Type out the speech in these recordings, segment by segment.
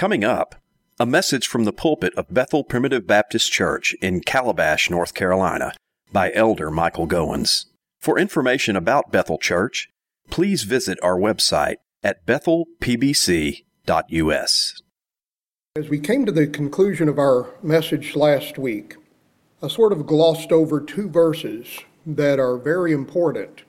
Coming up, a message from the pulpit of Bethel Primitive Baptist Church in Calabash, North Carolina, by Elder Michael Goins. For information about Bethel Church, please visit our website at bethelpbc.us. As we came to the conclusion of our message last week, I sort of glossed over two verses that are very important.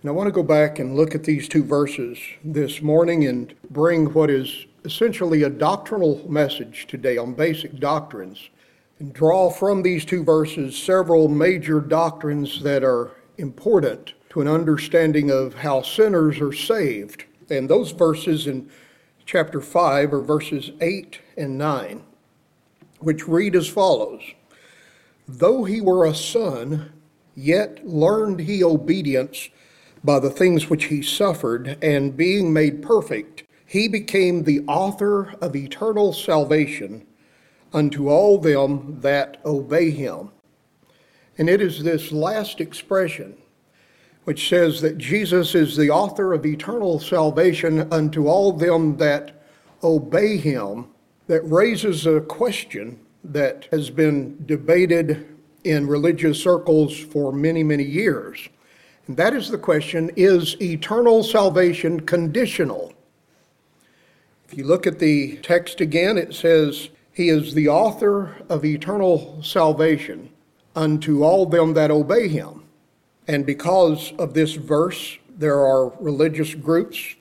And I want to go back and look at these two verses this morning and bring what is essentially a doctrinal message today on basic doctrines and draw from these two verses several major doctrines that are important to an understanding of how sinners are saved. And those verses in chapter 5 are verses 8 and 9, which read as follows Though he were a son, yet learned he obedience by the things which he suffered, and being made perfect, he became the author of eternal salvation unto all them that obey him. And it is this last expression which says that Jesus is the author of eternal salvation unto all them that obey him that raises a question that has been debated in religious circles for many, many years. And that is the question is eternal salvation conditional? If you look at the text again, it says, He is the author of eternal salvation unto all them that obey Him. And because of this verse, there are religious groups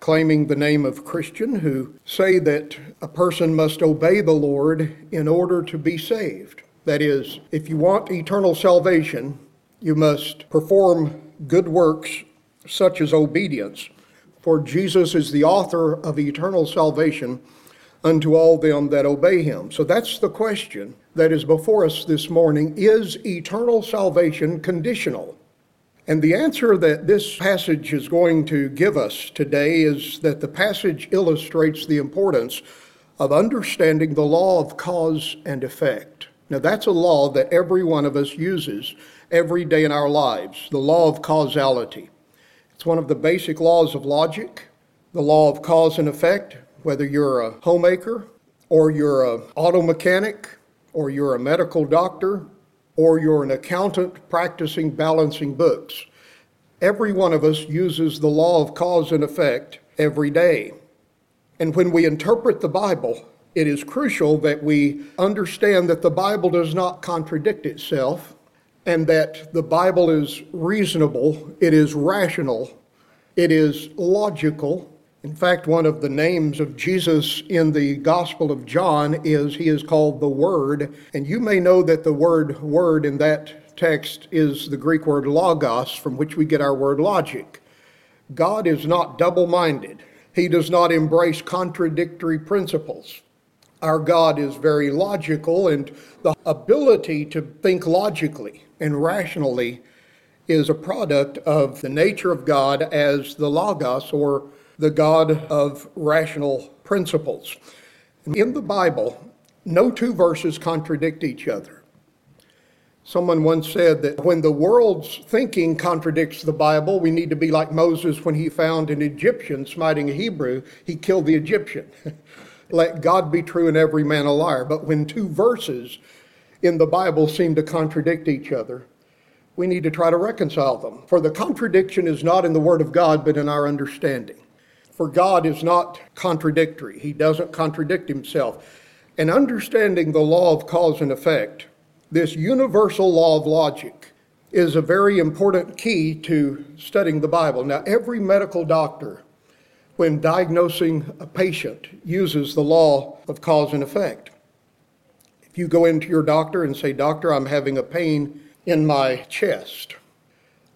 claiming the name of Christian who say that a person must obey the Lord in order to be saved. That is, if you want eternal salvation, you must perform good works such as obedience for Jesus is the author of eternal salvation unto all them that obey him. So that's the question that is before us this morning. Is eternal salvation conditional? And the answer that this passage is going to give us today is that the passage illustrates the importance of understanding the law of cause and effect. Now, that's a law that every one of us uses every day in our lives the law of causality. It's one of the basic laws of logic, the law of cause and effect, whether you're a homemaker or you're an auto mechanic or you're a medical doctor or you're an accountant practicing balancing books. Every one of us uses the law of cause and effect every day. And when we interpret the Bible, it is crucial that we understand that the Bible does not contradict itself and that the Bible is reasonable, it is rational, it is logical. In fact, one of the names of Jesus in the Gospel of John is he is called the Word. And you may know that the word word in that text is the Greek word logos, from which we get our word logic. God is not double minded, He does not embrace contradictory principles. Our God is very logical, and the ability to think logically and rationally is a product of the nature of God as the Logos, or the God of rational principles. In the Bible, no two verses contradict each other. Someone once said that when the world's thinking contradicts the Bible, we need to be like Moses when he found an Egyptian smiting a Hebrew, he killed the Egyptian. Let God be true and every man a liar. But when two verses in the Bible seem to contradict each other, we need to try to reconcile them. For the contradiction is not in the Word of God, but in our understanding. For God is not contradictory, He doesn't contradict Himself. And understanding the law of cause and effect, this universal law of logic, is a very important key to studying the Bible. Now, every medical doctor when diagnosing a patient uses the law of cause and effect. If you go into your doctor and say, Doctor, I'm having a pain in my chest,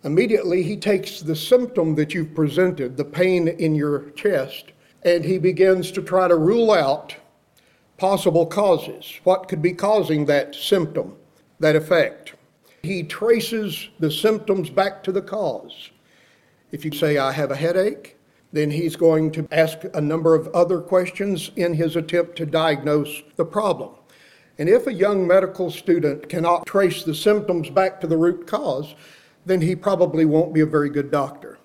immediately he takes the symptom that you've presented, the pain in your chest, and he begins to try to rule out possible causes. What could be causing that symptom, that effect? He traces the symptoms back to the cause. If you say, I have a headache, then he's going to ask a number of other questions in his attempt to diagnose the problem. And if a young medical student cannot trace the symptoms back to the root cause, then he probably won't be a very good doctor.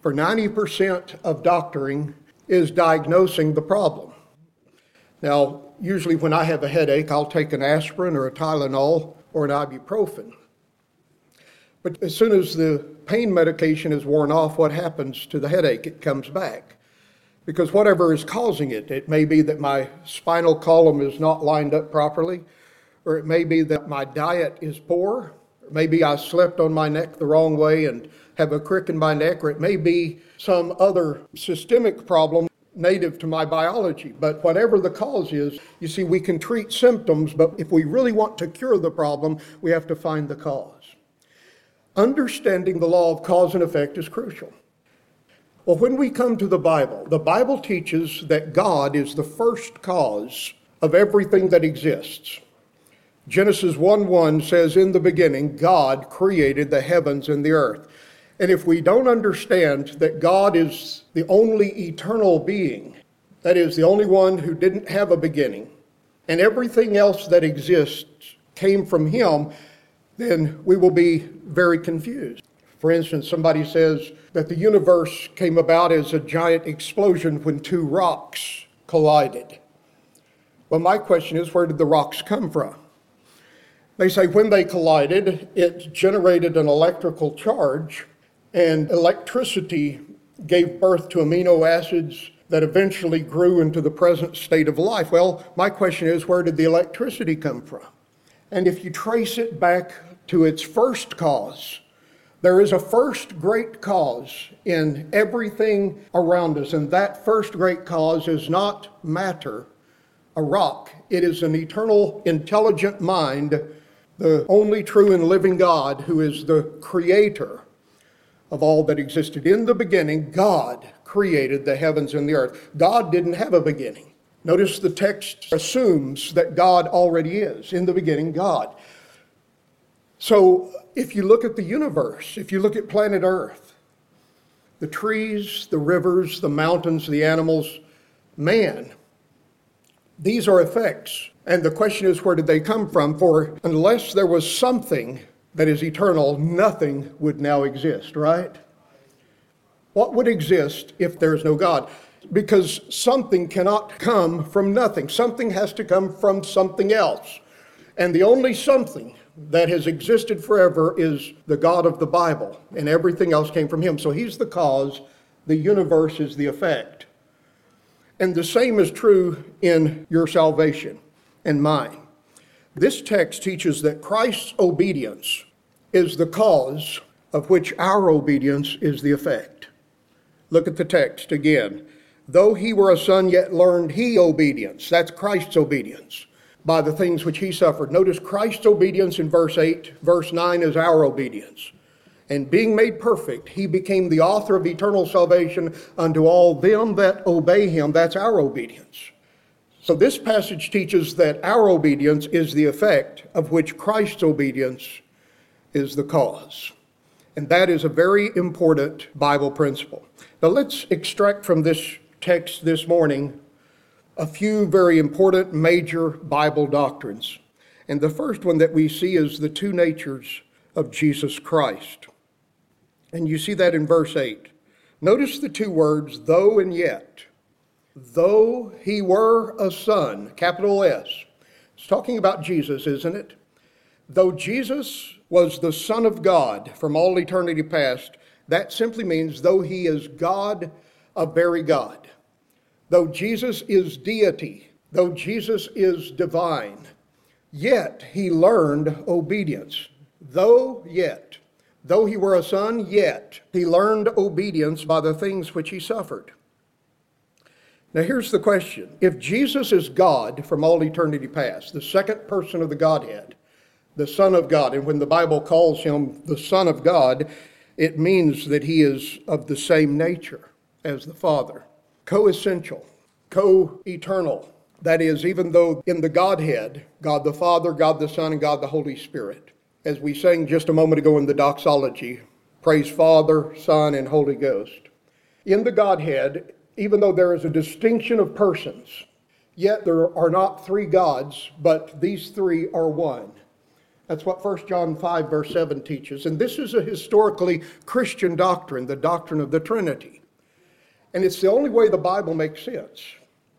For 90% of doctoring is diagnosing the problem. Now, usually when I have a headache, I'll take an aspirin or a Tylenol or an ibuprofen. But as soon as the pain medication is worn off, what happens to the headache? It comes back. Because whatever is causing it, it may be that my spinal column is not lined up properly, or it may be that my diet is poor, or maybe I slept on my neck the wrong way and have a crick in my neck, or it may be some other systemic problem native to my biology. But whatever the cause is, you see, we can treat symptoms, but if we really want to cure the problem, we have to find the cause. Understanding the law of cause and effect is crucial. Well, when we come to the Bible, the Bible teaches that God is the first cause of everything that exists. Genesis 1 1 says, In the beginning, God created the heavens and the earth. And if we don't understand that God is the only eternal being, that is, the only one who didn't have a beginning, and everything else that exists came from Him, then we will be very confused. For instance, somebody says that the universe came about as a giant explosion when two rocks collided. Well, my question is where did the rocks come from? They say when they collided, it generated an electrical charge, and electricity gave birth to amino acids that eventually grew into the present state of life. Well, my question is where did the electricity come from? And if you trace it back to its first cause. There is a first great cause in everything around us, and that first great cause is not matter, a rock. It is an eternal, intelligent mind, the only true and living God who is the creator of all that existed. In the beginning, God created the heavens and the earth. God didn't have a beginning. Notice the text assumes that God already is. In the beginning, God. So if you look at the universe, if you look at planet Earth, the trees, the rivers, the mountains, the animals, man, these are effects. And the question is, where did they come from? For unless there was something that is eternal, nothing would now exist, right? What would exist if there is no God? Because something cannot come from nothing. Something has to come from something else. And the only something that has existed forever is the God of the Bible, and everything else came from him. So he's the cause, the universe is the effect. And the same is true in your salvation and mine. This text teaches that Christ's obedience is the cause of which our obedience is the effect. Look at the text again. Though he were a son, yet learned he obedience. That's Christ's obedience by the things which he suffered. Notice Christ's obedience in verse 8, verse 9 is our obedience. And being made perfect, he became the author of eternal salvation unto all them that obey him. That's our obedience. So this passage teaches that our obedience is the effect of which Christ's obedience is the cause. And that is a very important Bible principle. Now let's extract from this text this morning a few very important major Bible doctrines. And the first one that we see is the two natures of Jesus Christ. And you see that in verse 8. Notice the two words, though and yet. Though he were a son, capital S. It's talking about Jesus, isn't it? Though Jesus was the Son of God from all eternity past, that simply means though he is God, a very God. Though Jesus is deity, though Jesus is divine, yet he learned obedience. Though yet, though he were a son, yet he learned obedience by the things which he suffered. Now, here's the question If Jesus is God from all eternity past, the second person of the Godhead, the Son of God, and when the Bible calls him the Son of God, it means that he is of the same nature as the Father co essential, co eternal. That is, even though in the Godhead, God the Father, God the Son, and God the Holy Spirit, as we sang just a moment ago in the doxology, praise Father, Son, and Holy Ghost. In the Godhead, even though there is a distinction of persons, yet there are not three gods, but these three are one. That's what 1 John 5, verse 7 teaches. And this is a historically Christian doctrine, the doctrine of the Trinity. And it's the only way the Bible makes sense.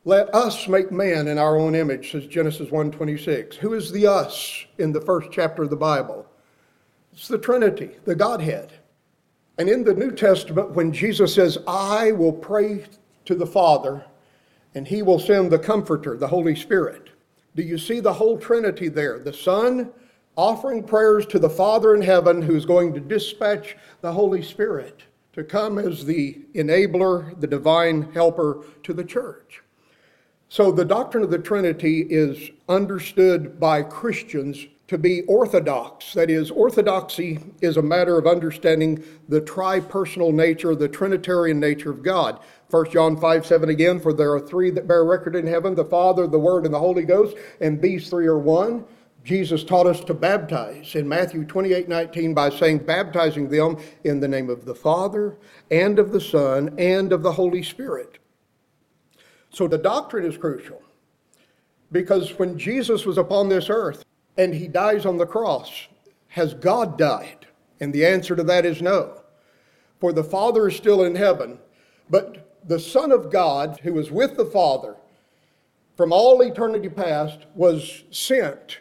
Let us make man in our own image, says Genesis 1:26. Who is the us in the first chapter of the Bible? It's the Trinity, the Godhead. And in the New Testament, when Jesus says, I will pray to the Father, and he will send the Comforter, the Holy Spirit. Do you see the whole Trinity there? The Son offering prayers to the Father in heaven who's going to dispatch the Holy Spirit to come as the enabler, the divine helper to the church. So the doctrine of the Trinity is understood by Christians to be orthodox. That is, orthodoxy is a matter of understanding the tri-personal nature, the Trinitarian nature of God. 1 John 5 7 again, for there are three that bear record in heaven the Father, the Word, and the Holy Ghost, and these three are one. Jesus taught us to baptize in Matthew 28 19 by saying, baptizing them in the name of the Father, and of the Son, and of the Holy Spirit. So the doctrine is crucial because when Jesus was upon this earth and he dies on the cross, has God died? And the answer to that is no. For the Father is still in heaven, but the Son of God, who was with the Father from all eternity past, was sent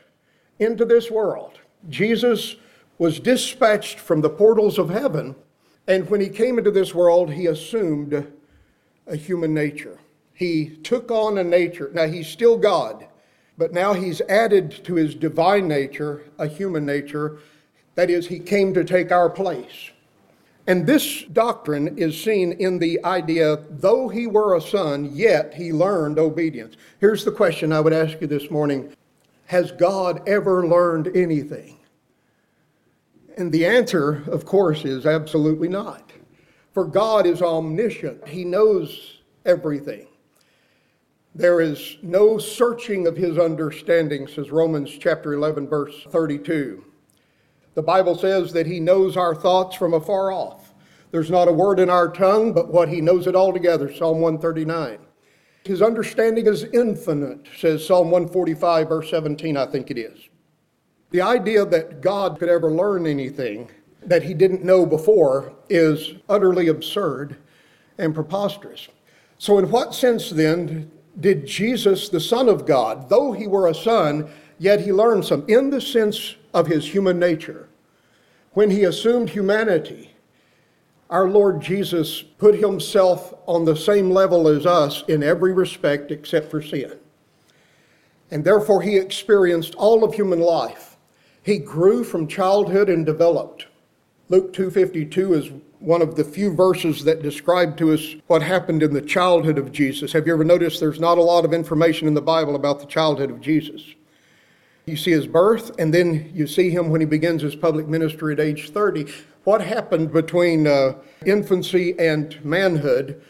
into this world. Jesus was dispatched from the portals of heaven, and when he came into this world, he assumed a human nature. He took on a nature. Now, he's still God, but now he's added to his divine nature a human nature. That is, he came to take our place. And this doctrine is seen in the idea though he were a son, yet he learned obedience. Here's the question I would ask you this morning Has God ever learned anything? And the answer, of course, is absolutely not. For God is omniscient, He knows everything. There is no searching of his understanding, says Romans chapter 11, verse 32. The Bible says that he knows our thoughts from afar off. There's not a word in our tongue, but what he knows it altogether, Psalm 139. His understanding is infinite, says Psalm 145, verse 17, I think it is. The idea that God could ever learn anything that he didn't know before is utterly absurd and preposterous. So, in what sense then did Jesus, the Son of God, though he were a son, yet he learned some in the sense of his human nature. When he assumed humanity, our Lord Jesus put himself on the same level as us in every respect except for sin. And therefore, he experienced all of human life. He grew from childhood and developed. Luke 2:52 is one of the few verses that describe to us what happened in the childhood of Jesus. Have you ever noticed there's not a lot of information in the Bible about the childhood of Jesus? You see his birth, and then you see him when he begins his public ministry at age 30. What happened between uh, infancy and manhood?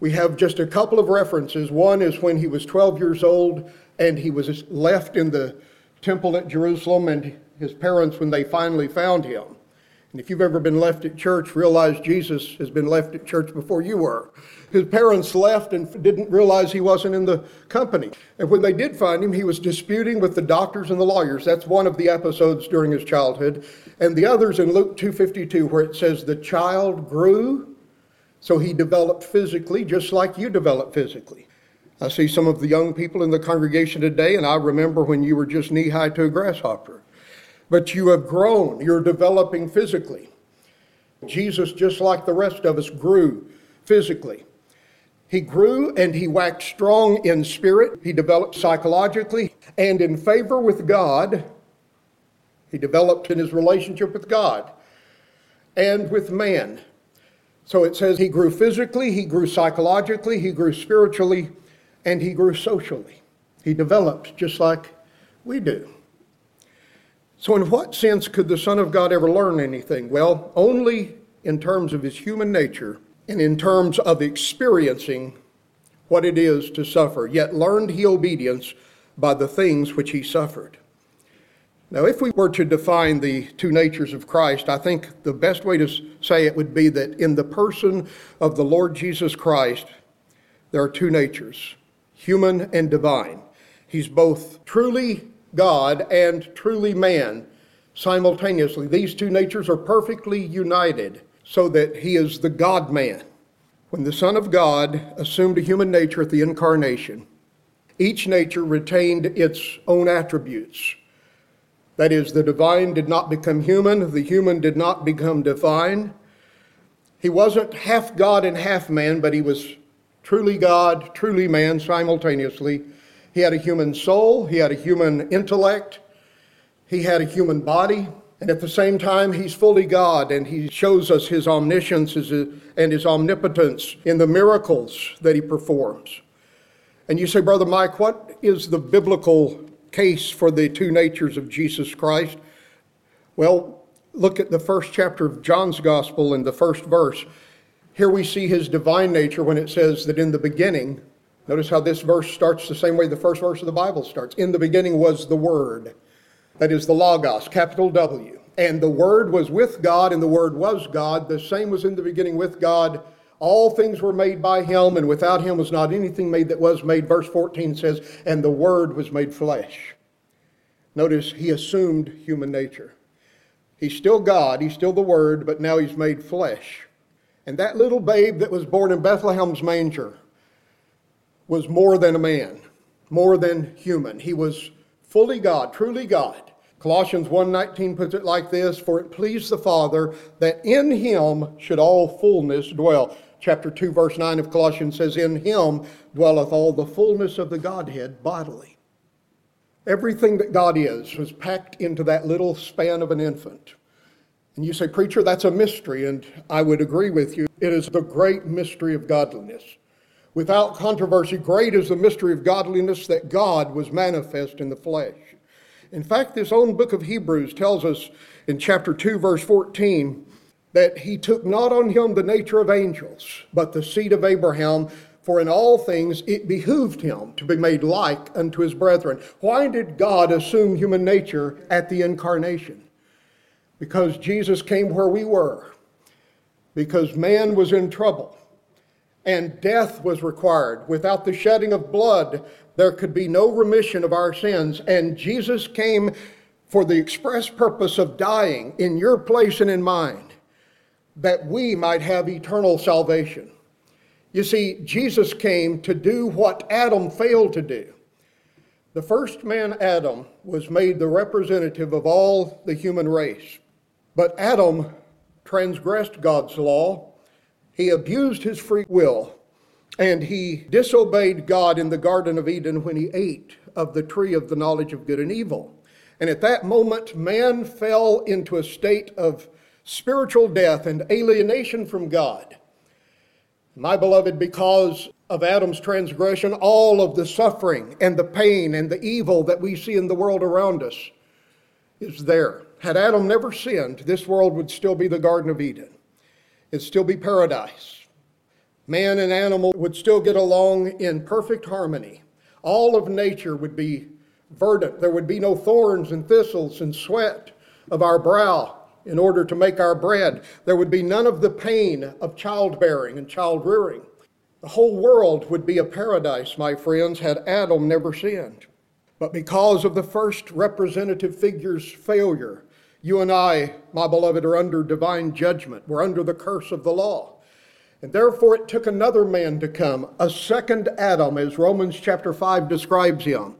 We have just a couple of references. One is when he was 12 years old and he was left in the temple at Jerusalem, and his parents, when they finally found him, and if you've ever been left at church, realize Jesus has been left at church before you were. His parents left and didn't realize he wasn't in the company. And when they did find him, he was disputing with the doctors and the lawyers. That's one of the episodes during his childhood. And the others in Luke 2:52 where it says the child grew, so he developed physically just like you develop physically. I see some of the young people in the congregation today and I remember when you were just knee high to a grasshopper but you have grown. You're developing physically. Jesus, just like the rest of us, grew physically. He grew and he waxed strong in spirit. He developed psychologically and in favor with God. He developed in his relationship with God and with man. So it says he grew physically, he grew psychologically, he grew spiritually, and he grew socially. He developed just like we do. So, in what sense could the Son of God ever learn anything? Well, only in terms of his human nature and in terms of experiencing what it is to suffer, yet learned he obedience by the things which he suffered. Now, if we were to define the two natures of Christ, I think the best way to say it would be that in the person of the Lord Jesus Christ, there are two natures human and divine. He's both truly God and truly man simultaneously. These two natures are perfectly united so that he is the God man. When the Son of God assumed a human nature at the incarnation, each nature retained its own attributes. That is, the divine did not become human, the human did not become divine. He wasn't half God and half man, but he was truly God, truly man simultaneously. He had a human soul, he had a human intellect, he had a human body, and at the same time, he's fully God, and he shows us his omniscience and his omnipotence in the miracles that he performs. And you say, Brother Mike, what is the biblical case for the two natures of Jesus Christ? Well, look at the first chapter of John's Gospel in the first verse. Here we see his divine nature when it says that in the beginning, notice how this verse starts the same way the first verse of the Bible starts. In the beginning was the Word, that is the Logos, capital W. And the Word was with God, and the Word was God. The same was in the beginning with God. All things were made by him, and without him was not anything made that was made. Verse 14 says, And the Word was made flesh. Notice he assumed human nature. He's still God, he's still the Word, but now he's made flesh. And that little babe that was born in Bethlehem's manger was more than a man, more than human. He was fully God, truly God. Colossians 1:19 puts it like this, for it pleased the Father that in him should all fullness dwell. Chapter 2 verse 9 of Colossians says in him dwelleth all the fullness of the Godhead bodily. Everything that God is was packed into that little span of an infant. And you say, Preacher, that's a mystery, and I would agree with you. It is the great mystery of godliness. Without controversy, great is the mystery of godliness that God was manifest in the flesh. In fact, this own book of Hebrews tells us in chapter 2, verse 14, that he took not on him the nature of angels, but the seed of Abraham, for in all things it behooved him to be made like unto his brethren. Why did God assume human nature at the incarnation? Because Jesus came where we were, because man was in trouble, and death was required. Without the shedding of blood, there could be no remission of our sins. And Jesus came for the express purpose of dying in your place and in mine, that we might have eternal salvation. You see, Jesus came to do what Adam failed to do. The first man, Adam, was made the representative of all the human race. But Adam transgressed God's law. He abused his free will and he disobeyed God in the Garden of Eden when he ate of the tree of the knowledge of good and evil. And at that moment, man fell into a state of spiritual death and alienation from God. My beloved, because of Adam's transgression, all of the suffering and the pain and the evil that we see in the world around us is there. Had Adam never sinned, this world would still be the Garden of Eden. It'd still be paradise man and animal would still get along in perfect harmony. All of nature would be verdant. There would be no thorns and thistles and sweat of our brow in order to make our bread. There would be none of the pain of childbearing and child rearing. The whole world would be a paradise, my friends, had Adam never sinned. But because of the first representative figure's failure, you and I, my beloved, are under divine judgment. We're under the curse of the law. And therefore it took another man to come, a second Adam, as Romans chapter 5 describes him.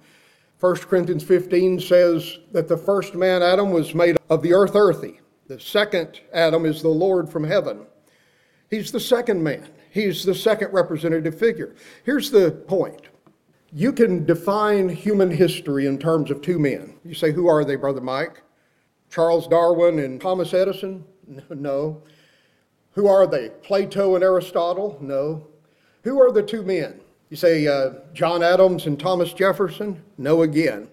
1 Corinthians 15 says that the first man, Adam, was made of the earth earthy. The second Adam is the Lord from heaven. He's the second man. He's the second representative figure. Here's the point. You can define human history in terms of two men. You say, who are they, Brother Mike? Charles Darwin and Thomas Edison? No. Who are they? Plato and Aristotle? No. Who are the two men? You say uh, John Adams and Thomas Jefferson? No, again.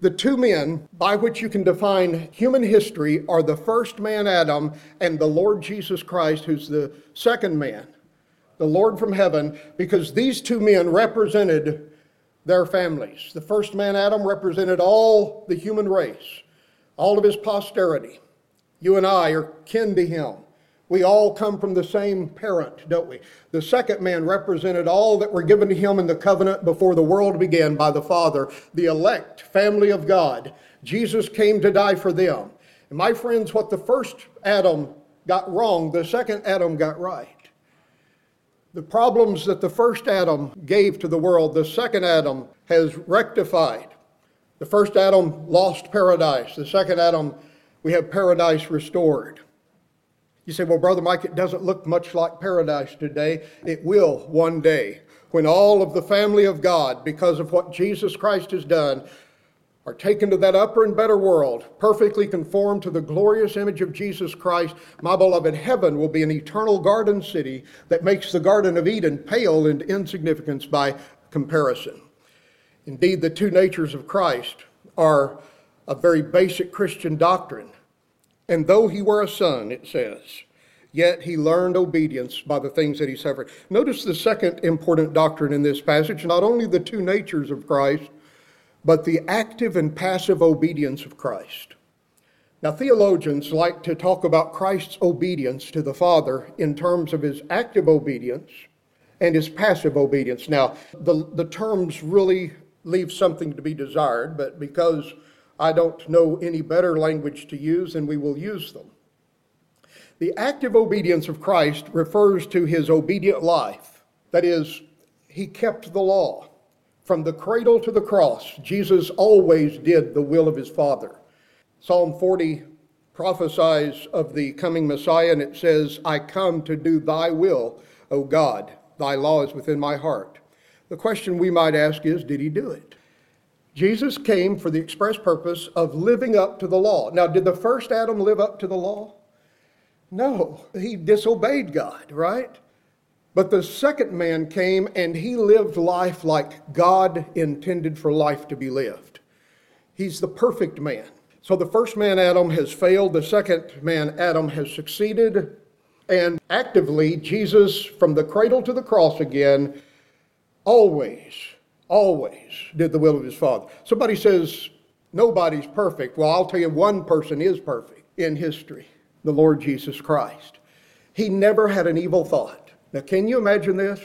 The two men by which you can define human history are the first man, Adam, and the Lord Jesus Christ, who's the second man, the Lord from heaven, because these two men represented their families. The first man, Adam, represented all the human race, all of his posterity. You and I are kin to him. We all come from the same parent, don't we? The second man represented all that were given to him in the covenant before the world began by the Father, the elect family of God. Jesus came to die for them. And my friends, what the first Adam got wrong, the second Adam got right. The problems that the first Adam gave to the world, the second Adam has rectified. The first Adam lost paradise. The second Adam, we have paradise restored. You say, well, Brother Mike, it doesn't look much like paradise today. It will one day when all of the family of God, because of what Jesus Christ has done, are taken to that upper and better world, perfectly conformed to the glorious image of Jesus Christ, my beloved, heaven will be an eternal garden city that makes the Garden of Eden pale in insignificance by comparison. Indeed, the two natures of Christ are a very basic Christian doctrine. And though he were a son, it says, yet he learned obedience by the things that he suffered. Notice the second important doctrine in this passage not only the two natures of Christ, but the active and passive obedience of Christ. Now, theologians like to talk about Christ's obedience to the Father in terms of his active obedience and his passive obedience. Now, the, the terms really leave something to be desired, but because I don't know any better language to use, then we will use them. The active obedience of Christ refers to his obedient life. That is, he kept the law. From the cradle to the cross, Jesus always did the will of his Father. Psalm 40 prophesies of the coming Messiah, and it says, I come to do thy will, O God. Thy law is within my heart. The question we might ask is, did he do it? Jesus came for the express purpose of living up to the law. Now, did the first Adam live up to the law? No, he disobeyed God, right? But the second man came and he lived life like God intended for life to be lived. He's the perfect man. So the first man, Adam, has failed. The second man, Adam, has succeeded. And actively, Jesus, from the cradle to the cross again, always, always did the will of his Father. Somebody says, nobody's perfect. Well, I'll tell you, one person is perfect in history the Lord Jesus Christ. He never had an evil thought. Now, can you imagine this?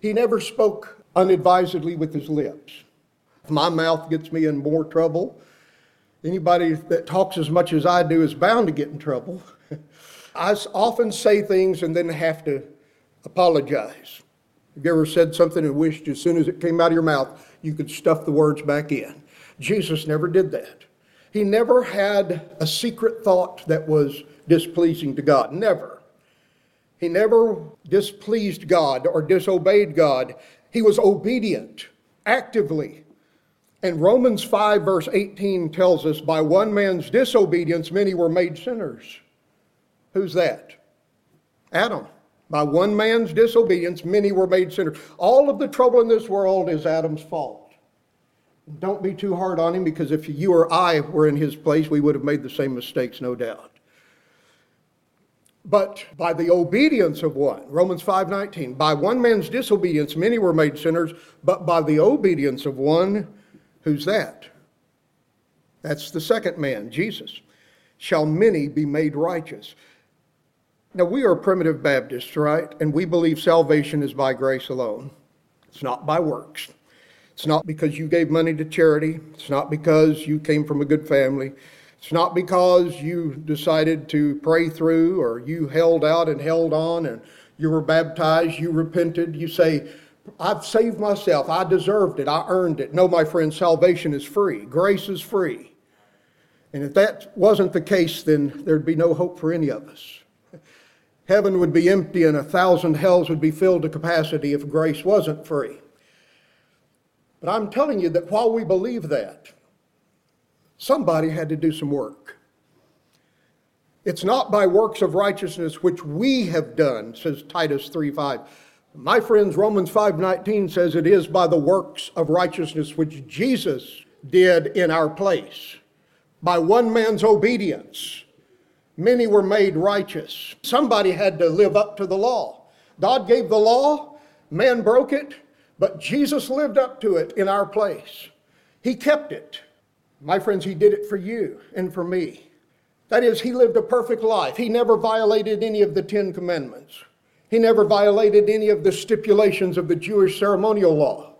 He never spoke unadvisedly with his lips. My mouth gets me in more trouble, anybody that talks as much as I do is bound to get in trouble. I often say things and then have to apologize. Have you ever said something and wished as soon as it came out of your mouth you could stuff the words back in? Jesus never did that. He never had a secret thought that was displeasing to God. Never. He never displeased God or disobeyed God. He was obedient actively. And Romans 5, verse 18 tells us by one man's disobedience, many were made sinners. Who's that? Adam. By one man's disobedience, many were made sinners. All of the trouble in this world is Adam's fault. Don't be too hard on him because if you or I were in his place, we would have made the same mistakes, no doubt but by the obedience of one romans 5.19 by one man's disobedience many were made sinners but by the obedience of one who's that that's the second man jesus shall many be made righteous now we are primitive baptists right and we believe salvation is by grace alone it's not by works it's not because you gave money to charity it's not because you came from a good family it's not because you decided to pray through or you held out and held on and you were baptized, you repented. You say, I've saved myself. I deserved it. I earned it. No, my friend, salvation is free. Grace is free. And if that wasn't the case, then there'd be no hope for any of us. Heaven would be empty and a thousand hells would be filled to capacity if grace wasn't free. But I'm telling you that while we believe that, Somebody had to do some work. It's not by works of righteousness which we have done, says Titus 3:5. My friends, Romans 5:19 says it is by the works of righteousness which Jesus did in our place. By one man's obedience, many were made righteous. Somebody had to live up to the law. God gave the law, man broke it, but Jesus lived up to it in our place. He kept it. My friends, he did it for you and for me. That is, he lived a perfect life. He never violated any of the Ten Commandments. He never violated any of the stipulations of the Jewish ceremonial law.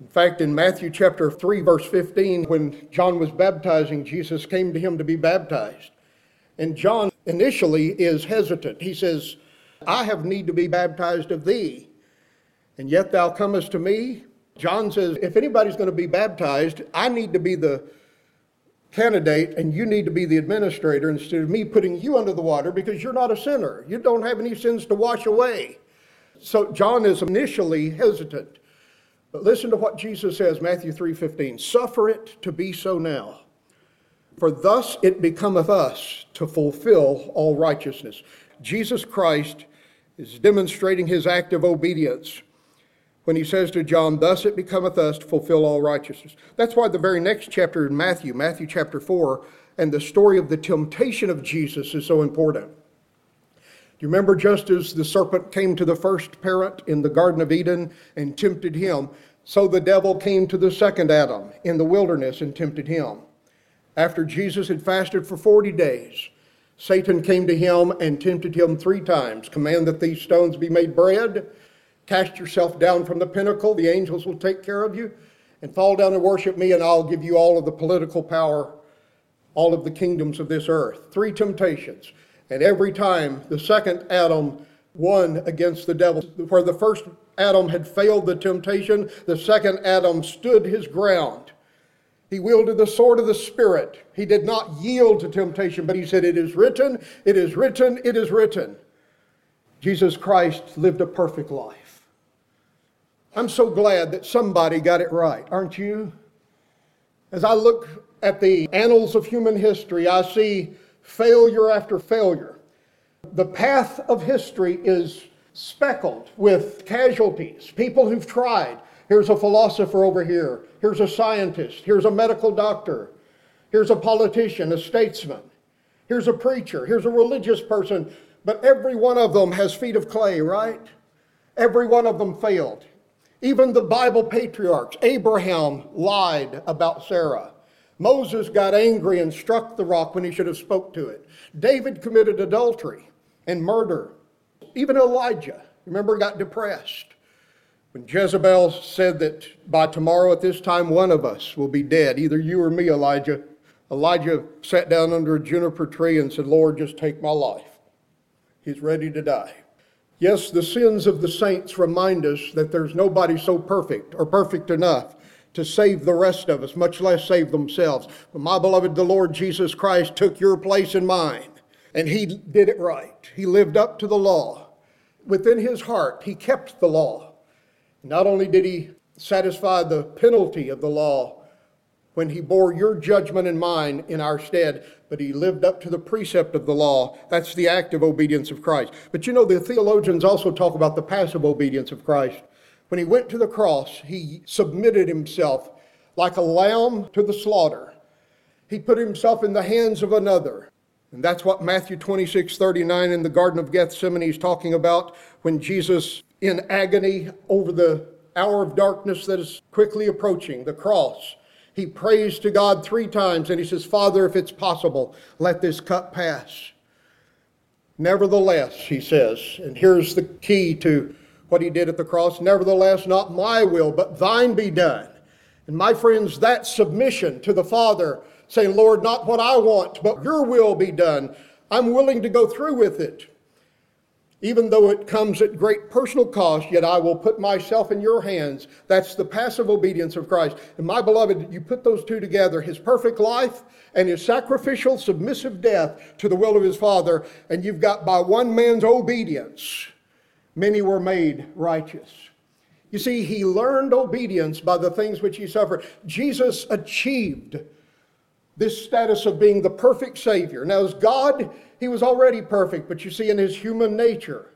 In fact, in Matthew chapter 3, verse 15, when John was baptizing, Jesus came to him to be baptized. And John initially is hesitant. He says, I have need to be baptized of thee. And yet thou comest to me. John says, if anybody's going to be baptized, I need to be the candidate and you need to be the administrator instead of me putting you under the water because you're not a sinner. You don't have any sins to wash away. So John is initially hesitant. But listen to what Jesus says, Matthew 3:15. Suffer it to be so now. For thus it becometh us to fulfill all righteousness. Jesus Christ is demonstrating his act of obedience when he says to John, Thus it becometh us to fulfill all righteousness. That's why the very next chapter in Matthew, Matthew chapter 4, and the story of the temptation of Jesus is so important. Do you remember just as the serpent came to the first parent in the Garden of Eden and tempted him, so the devil came to the second Adam in the wilderness and tempted him. After Jesus had fasted for 40 days, Satan came to him and tempted him three times Command that these stones be made bread Cast yourself down from the pinnacle, the angels will take care of you, and fall down and worship me, and I'll give you all of the political power, all of the kingdoms of this earth. Three temptations. And every time the second Adam won against the devil, where the first Adam had failed the temptation, the second Adam stood his ground. He wielded the sword of the Spirit. He did not yield to temptation, but he said, It is written, it is written, it is written. Jesus Christ lived a perfect life. I'm so glad that somebody got it right, aren't you? As I look at the annals of human history, I see failure after failure. The path of history is speckled with casualties, people who've tried. Here's a philosopher over here, here's a scientist, here's a medical doctor, here's a politician, a statesman, here's a preacher, here's a religious person, but every one of them has feet of clay, right? Every one of them failed. Even the Bible patriarchs, Abraham lied about Sarah. Moses got angry and struck the rock when he should have spoke to it. David committed adultery and murder. Even Elijah, remember, got depressed. When Jezebel said that by tomorrow at this time one of us will be dead, either you or me, Elijah, Elijah sat down under a juniper tree and said, Lord, just take my life. He's ready to die. Yes, the sins of the saints remind us that there's nobody so perfect or perfect enough to save the rest of us, much less save themselves. But my beloved, the Lord Jesus Christ took your place and mine, and he did it right. He lived up to the law. Within his heart, he kept the law. Not only did he satisfy the penalty of the law, when he bore your judgment and mine in our stead, but he lived up to the precept of the law. That's the active obedience of Christ. But you know, the theologians also talk about the passive obedience of Christ. When he went to the cross, he submitted himself like a lamb to the slaughter. He put himself in the hands of another. And that's what Matthew 26, 39 in the Garden of Gethsemane is talking about when Jesus, in agony over the hour of darkness that is quickly approaching, the cross, he prays to God three times and he says, Father, if it's possible, let this cup pass. Nevertheless, he says, and here's the key to what he did at the cross nevertheless, not my will, but thine be done. And my friends, that submission to the Father, saying, Lord, not what I want, but your will be done, I'm willing to go through with it. Even though it comes at great personal cost, yet I will put myself in your hands. That's the passive obedience of Christ. And my beloved, you put those two together his perfect life and his sacrificial, submissive death to the will of his Father, and you've got by one man's obedience, many were made righteous. You see, he learned obedience by the things which he suffered. Jesus achieved this status of being the perfect Savior. Now, as God, he was already perfect, but you see, in his human nature,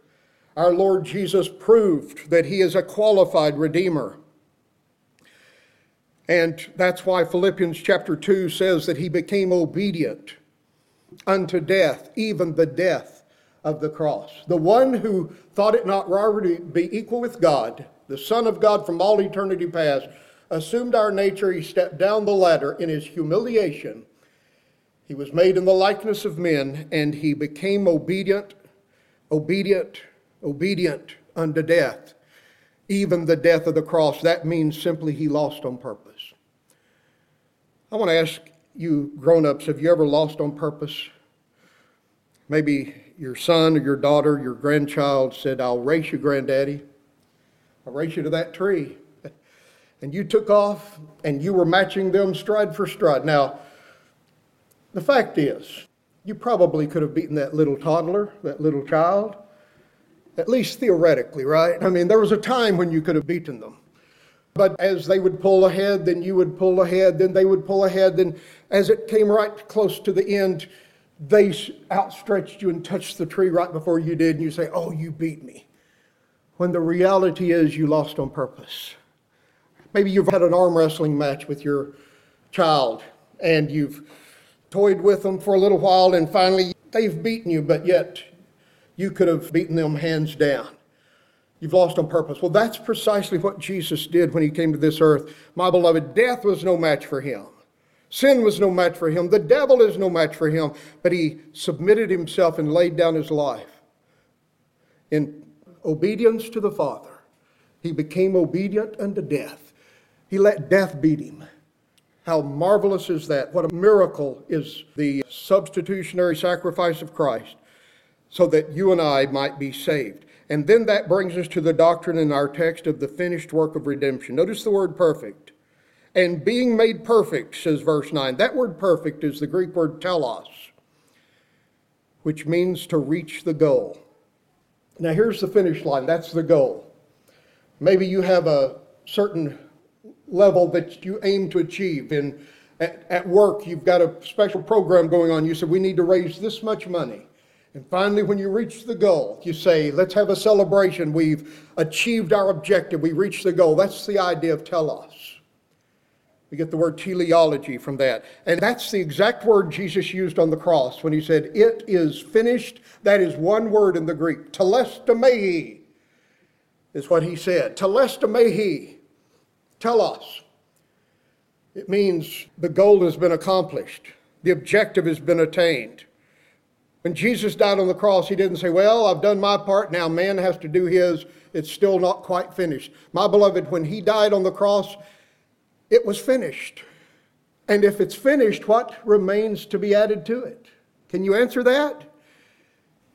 our Lord Jesus proved that he is a qualified Redeemer. And that's why Philippians chapter 2 says that he became obedient unto death, even the death of the cross. The one who thought it not robbery to be equal with God, the Son of God from all eternity past, assumed our nature. He stepped down the ladder in his humiliation he was made in the likeness of men, and he became obedient, obedient, obedient unto death, even the death of the cross. That means simply he lost on purpose. I want to ask you, grown ups, have you ever lost on purpose? Maybe your son or your daughter, your grandchild said, I'll race you, granddaddy. I'll race you to that tree. And you took off and you were matching them stride for stride. Now, the fact is, you probably could have beaten that little toddler, that little child, at least theoretically, right? I mean, there was a time when you could have beaten them. But as they would pull ahead, then you would pull ahead, then they would pull ahead, then as it came right close to the end, they outstretched you and touched the tree right before you did, and you say, Oh, you beat me. When the reality is you lost on purpose. Maybe you've had an arm wrestling match with your child, and you've toyed with them for a little while, and finally they've beaten you, but yet you could have beaten them hands down. You've lost on purpose. Well, that's precisely what Jesus did when he came to this earth. My beloved, death was no match for him. Sin was no match for him. The devil is no match for him. But he submitted himself and laid down his life in obedience to the Father. He became obedient unto death. He let death beat him. How marvelous is that? What a miracle is the substitutionary sacrifice of Christ so that you and I might be saved. And then that brings us to the doctrine in our text of the finished work of redemption. Notice the word perfect. And being made perfect, says verse 9. That word perfect is the Greek word telos, which means to reach the goal. Now, here's the finish line. That's the goal. Maybe you have a certain level that you aim to achieve. In, at, at work, you've got a special program going on. You said, We need to raise this much money. And finally, when you reach the goal, you say, let's have a celebration. We've achieved our objective. We reached the goal. That's the idea of telos. We get the word teleology from that. And that's the exact word Jesus used on the cross when he said, It is finished. That is one word in the Greek. Telestomai is what he said. Telestomai. Telos. It means the goal has been accomplished, the objective has been attained. When Jesus died on the cross, he didn't say, Well, I've done my part, now man has to do his. It's still not quite finished. My beloved, when he died on the cross, it was finished. And if it's finished, what remains to be added to it? Can you answer that?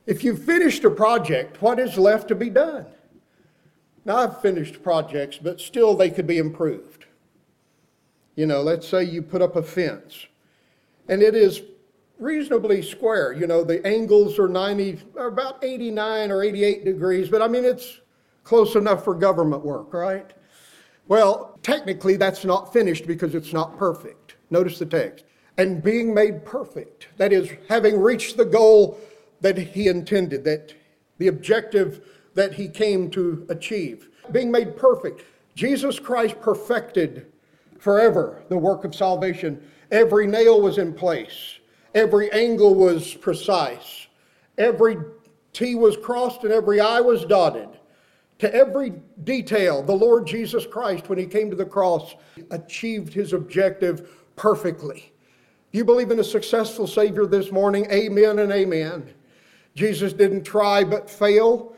If you've finished a project, what is left to be done? Now, I've finished projects, but still they could be improved. You know, let's say you put up a fence, and it is reasonably square. You know, the angles are 90, are about 89 or 88 degrees, but I mean, it's close enough for government work, right? Well, technically, that's not finished because it's not perfect. Notice the text. And being made perfect, that is, having reached the goal that he intended, that the objective that he came to achieve. Being made perfect. Jesus Christ perfected forever the work of salvation. Every nail was in place. Every angle was precise. Every T was crossed and every I was dotted. To every detail, the Lord Jesus Christ, when he came to the cross, achieved his objective perfectly. You believe in a successful Savior this morning? Amen and amen. Jesus didn't try but fail.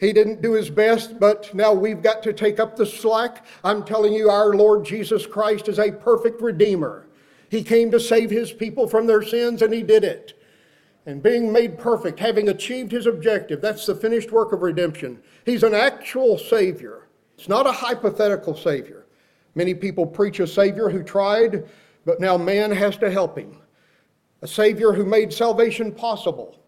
He didn't do his best, but now we've got to take up the slack. I'm telling you, our Lord Jesus Christ is a perfect Redeemer. He came to save his people from their sins, and he did it. And being made perfect, having achieved his objective, that's the finished work of redemption. He's an actual Savior. It's not a hypothetical Savior. Many people preach a Savior who tried, but now man has to help him. A Savior who made salvation possible.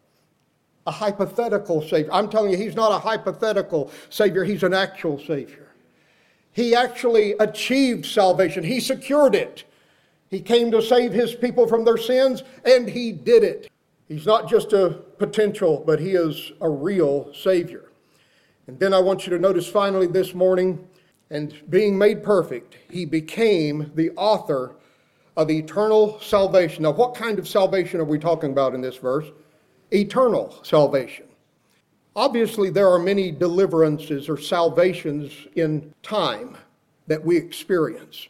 A hypothetical Savior. I'm telling you, he's not a hypothetical Savior, he's an actual Savior. He actually achieved salvation, he secured it. He came to save his people from their sins, and he did it. He's not just a potential, but he is a real Savior. And then I want you to notice finally this morning, and being made perfect, he became the author of eternal salvation. Now, what kind of salvation are we talking about in this verse? Eternal salvation. Obviously, there are many deliverances or salvations in time that we experience.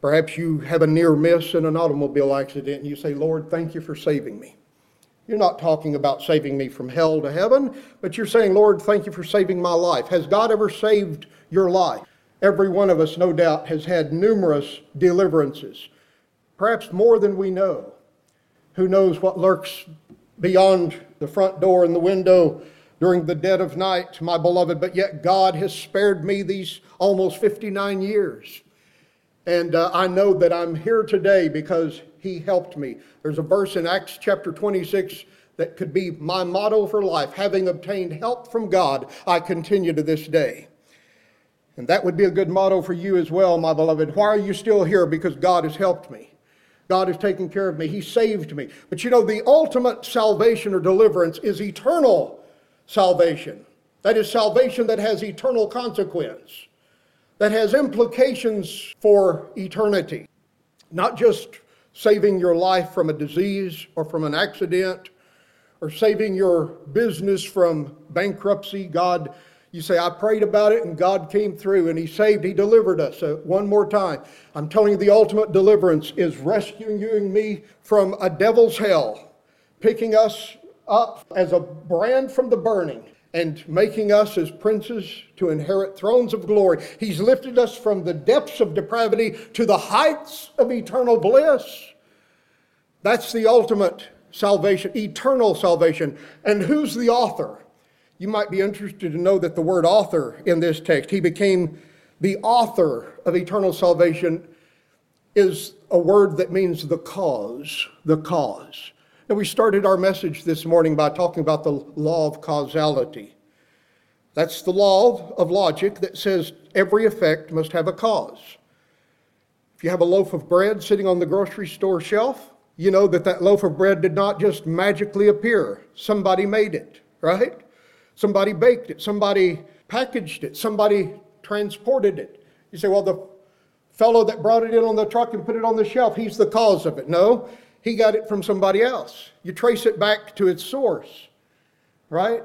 Perhaps you have a near miss in an automobile accident and you say, Lord, thank you for saving me. You're not talking about saving me from hell to heaven, but you're saying, Lord, thank you for saving my life. Has God ever saved your life? Every one of us, no doubt, has had numerous deliverances, perhaps more than we know. Who knows what lurks beyond the front door and the window during the dead of night, my beloved, but yet God has spared me these almost 59 years. And uh, I know that I'm here today because He helped me. There's a verse in Acts chapter 26 that could be my motto for life. Having obtained help from God, I continue to this day. And that would be a good motto for you as well, my beloved. Why are you still here? Because God has helped me. God has taken care of me. He saved me. But you know, the ultimate salvation or deliverance is eternal salvation. That is salvation that has eternal consequence, that has implications for eternity. Not just saving your life from a disease or from an accident or saving your business from bankruptcy. God you say, I prayed about it and God came through and He saved, He delivered us. So one more time. I'm telling you, the ultimate deliverance is rescuing me from a devil's hell, picking us up as a brand from the burning and making us as princes to inherit thrones of glory. He's lifted us from the depths of depravity to the heights of eternal bliss. That's the ultimate salvation, eternal salvation. And who's the author? You might be interested to know that the word author in this text, he became the author of eternal salvation, is a word that means the cause, the cause. And we started our message this morning by talking about the law of causality. That's the law of logic that says every effect must have a cause. If you have a loaf of bread sitting on the grocery store shelf, you know that that loaf of bread did not just magically appear. Somebody made it, right? Somebody baked it, somebody packaged it, somebody transported it. You say, well, the fellow that brought it in on the truck and put it on the shelf, he's the cause of it. No, he got it from somebody else. You trace it back to its source, right?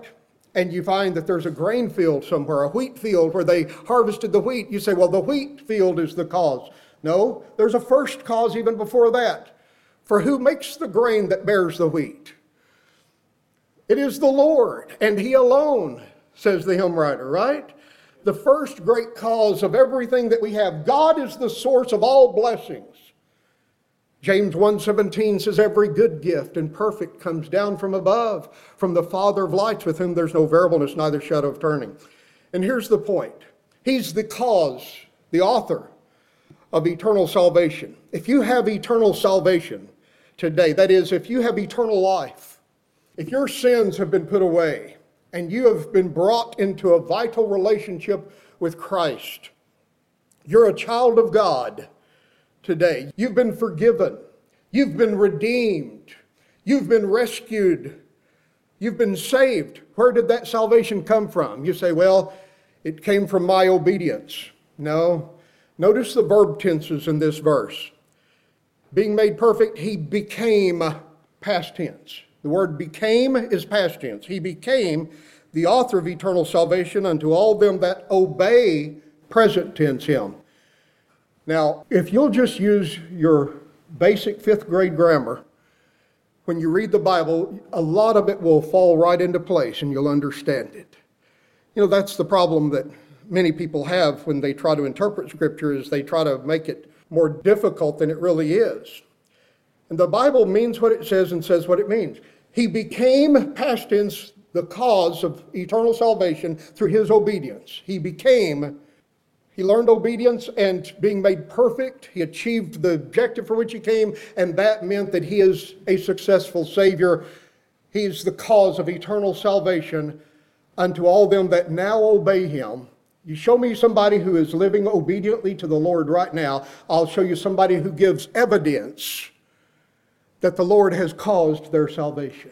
And you find that there's a grain field somewhere, a wheat field where they harvested the wheat. You say, well, the wheat field is the cause. No, there's a first cause even before that. For who makes the grain that bears the wheat? It is the Lord, and He alone, says the hymn writer, right? The first great cause of everything that we have. God is the source of all blessings. James 1:17 says every good gift and perfect comes down from above from the father of lights with whom there's no variableness neither shadow of turning. And here's the point. He's the cause, the author of eternal salvation. If you have eternal salvation today, that is if you have eternal life, if your sins have been put away and you have been brought into a vital relationship with Christ, you're a child of God today. You've been forgiven. You've been redeemed. You've been rescued. You've been saved. Where did that salvation come from? You say, well, it came from my obedience. No. Notice the verb tenses in this verse. Being made perfect, he became past tense. The word became is past tense. He became the author of eternal salvation unto all them that obey present tense him. Now, if you'll just use your basic fifth grade grammar, when you read the Bible, a lot of it will fall right into place and you'll understand it. You know, that's the problem that many people have when they try to interpret Scripture is they try to make it more difficult than it really is. And the Bible means what it says and says what it means. He became, past tense, the cause of eternal salvation through his obedience. He became, he learned obedience and being made perfect, he achieved the objective for which he came, and that meant that he is a successful Savior. He is the cause of eternal salvation unto all them that now obey him. You show me somebody who is living obediently to the Lord right now, I'll show you somebody who gives evidence that the Lord has caused their salvation.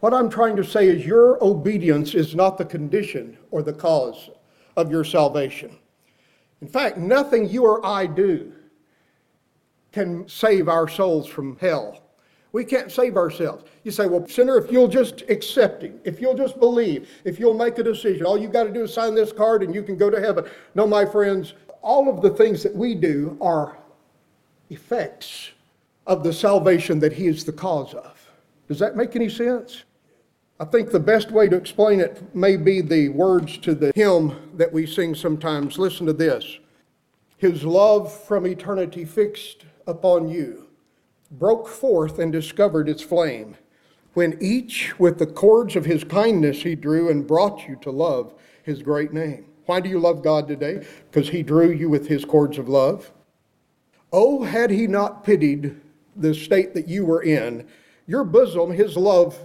What I'm trying to say is your obedience is not the condition or the cause of your salvation. In fact, nothing you or I do can save our souls from hell. We can't save ourselves. You say, well, sinner, if you'll just accept Him, if you'll just believe, if you'll make a decision, all you've got to do is sign this card and you can go to heaven. No, my friends, all of the things that we do are effects of the salvation that he is the cause of. Does that make any sense? I think the best way to explain it may be the words to the hymn that we sing sometimes. Listen to this His love from eternity fixed upon you broke forth and discovered its flame. when each with the cords of his kindness he drew and brought you to love his great name. Why do you love God today? Because he drew you with his cords of love. Oh, had he not pitied the state that you were in, your bosom, his love,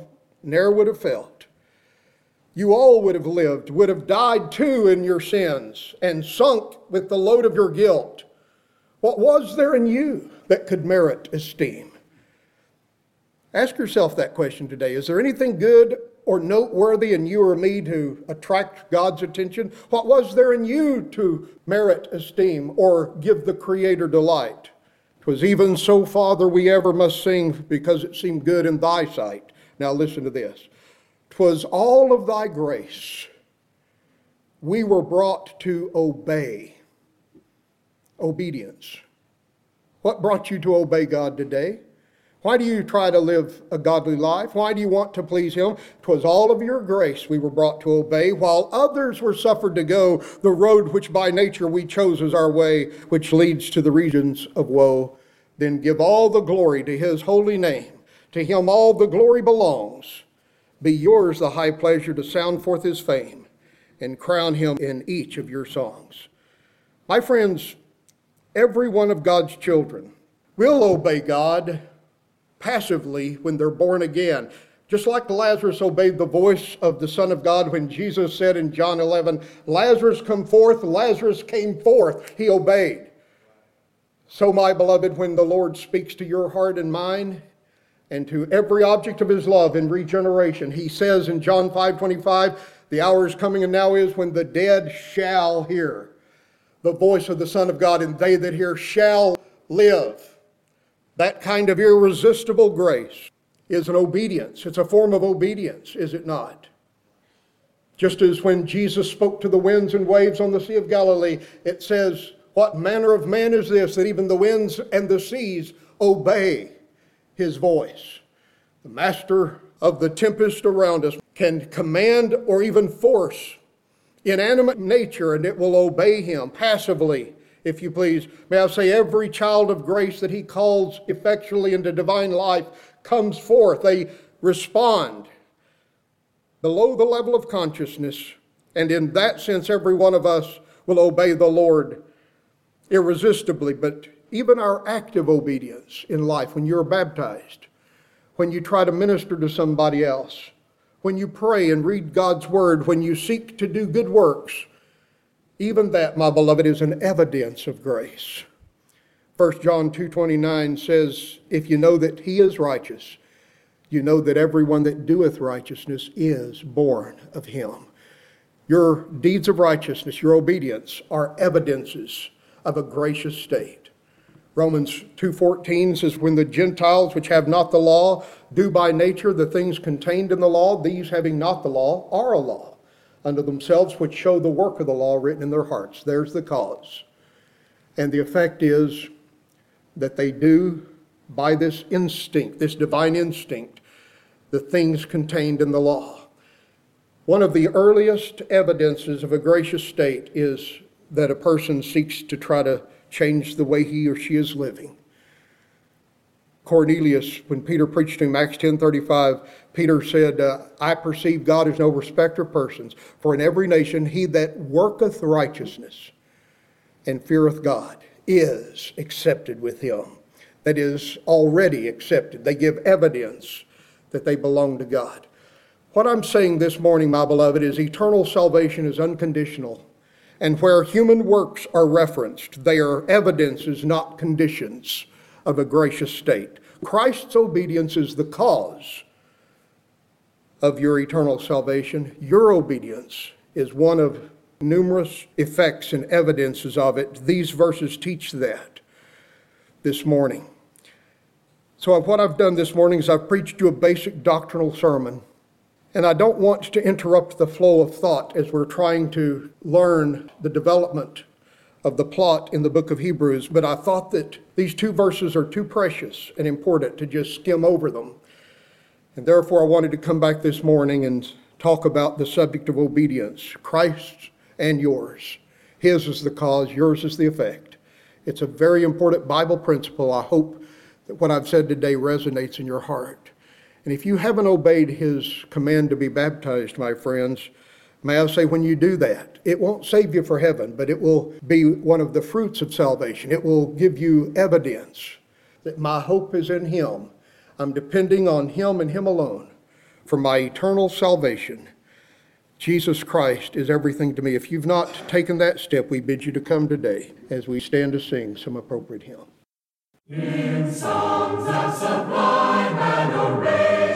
ne'er would have felt. You all would have lived, would have died too in your sins, and sunk with the load of your guilt. What was there in you that could merit esteem? Ask yourself that question today. Is there anything good or noteworthy in you or me to attract God's attention? What was there in you to merit esteem or give the Creator delight? 'Twas even so, Father, we ever must sing because it seemed good in thy sight. Now listen to this. 'Twas all of thy grace we were brought to obey. Obedience. What brought you to obey God today? Why do you try to live a godly life? Why do you want to please Him? 'Twas all of your grace we were brought to obey, while others were suffered to go the road which by nature we chose as our way, which leads to the regions of woe. Then give all the glory to His holy name. To Him all the glory belongs. Be yours the high pleasure to sound forth His fame and crown Him in each of your songs. My friends, every one of God's children will obey God passively when they're born again. Just like Lazarus obeyed the voice of the Son of God when Jesus said in John 11, Lazarus come forth, Lazarus came forth. He obeyed. So, my beloved, when the Lord speaks to your heart and mine, and to every object of his love in regeneration, he says in John 5 25, the hour is coming and now is when the dead shall hear the voice of the Son of God, and they that hear shall live. That kind of irresistible grace is an obedience. It's a form of obedience, is it not? Just as when Jesus spoke to the winds and waves on the Sea of Galilee, it says, What manner of man is this that even the winds and the seas obey his voice? The master of the tempest around us can command or even force inanimate nature and it will obey him passively if you please. May I say, every child of grace that he calls effectually into divine life comes forth. They respond below the level of consciousness. And in that sense, every one of us will obey the Lord irresistibly. But even our active obedience in life, when you're baptized, when you try to minister to somebody else, when you pray and read God's word, when you seek to do good works, even that, my beloved, is an evidence of grace. 1 John 2:29 says, "If you know that he is righteous, you know that everyone that doeth righteousness is born of him." Your deeds of righteousness, your obedience are evidences of a gracious state. Romans 2:14 says when the Gentiles which have not the law do by nature the things contained in the law, these having not the law are a law unto themselves, which show the work of the law written in their hearts. There's the cause. And the effect is that they do, by this instinct, this divine instinct, the things contained in the law. One of the earliest evidences of a gracious state is that a person seeks to try to change the way he or she is living. Cornelius, when Peter preached to him, Acts 10.35, Peter said, uh, I perceive God is no respecter of persons, for in every nation he that worketh righteousness and feareth God is accepted with him. That is already accepted. They give evidence that they belong to God. What I'm saying this morning, my beloved, is eternal salvation is unconditional. And where human works are referenced, they are evidences, not conditions of a gracious state. Christ's obedience is the cause of your eternal salvation. Your obedience is one of numerous effects and evidences of it. These verses teach that this morning. So, what I've done this morning is I've preached you a basic doctrinal sermon. And I don't want to interrupt the flow of thought as we're trying to learn the development of the plot in the book of Hebrews, but I thought that these two verses are too precious and important to just skim over them. And therefore, I wanted to come back this morning and talk about the subject of obedience Christ's and yours. His is the cause, yours is the effect. It's a very important Bible principle. I hope that what I've said today resonates in your heart. And if you haven't obeyed his command to be baptized, my friends, May I say, when you do that, it won't save you for heaven, but it will be one of the fruits of salvation. It will give you evidence that my hope is in Him. I'm depending on Him and Him alone for my eternal salvation. Jesus Christ is everything to me. If you've not taken that step, we bid you to come today as we stand to sing some appropriate hymn. In songs of sublime adoration.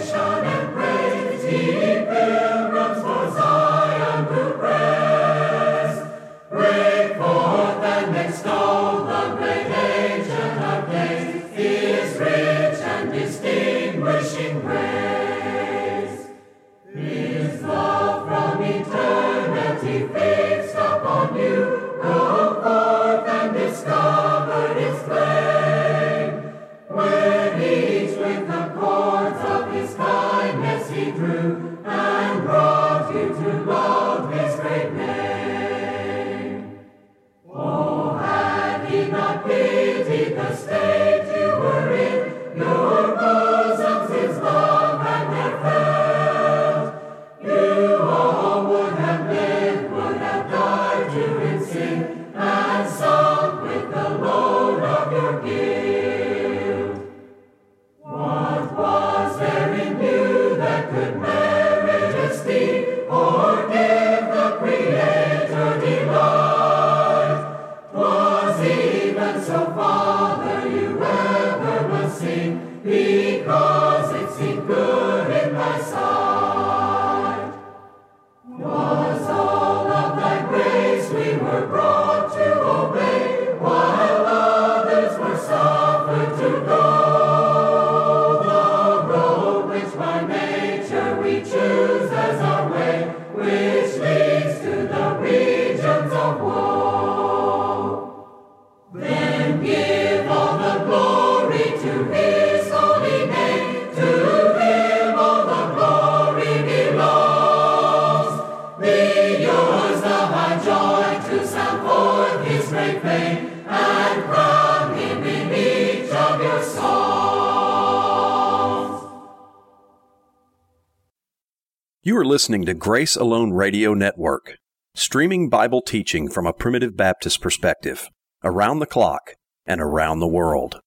listening to Grace Alone Radio Network, streaming Bible teaching from a primitive Baptist perspective, around the clock and around the world.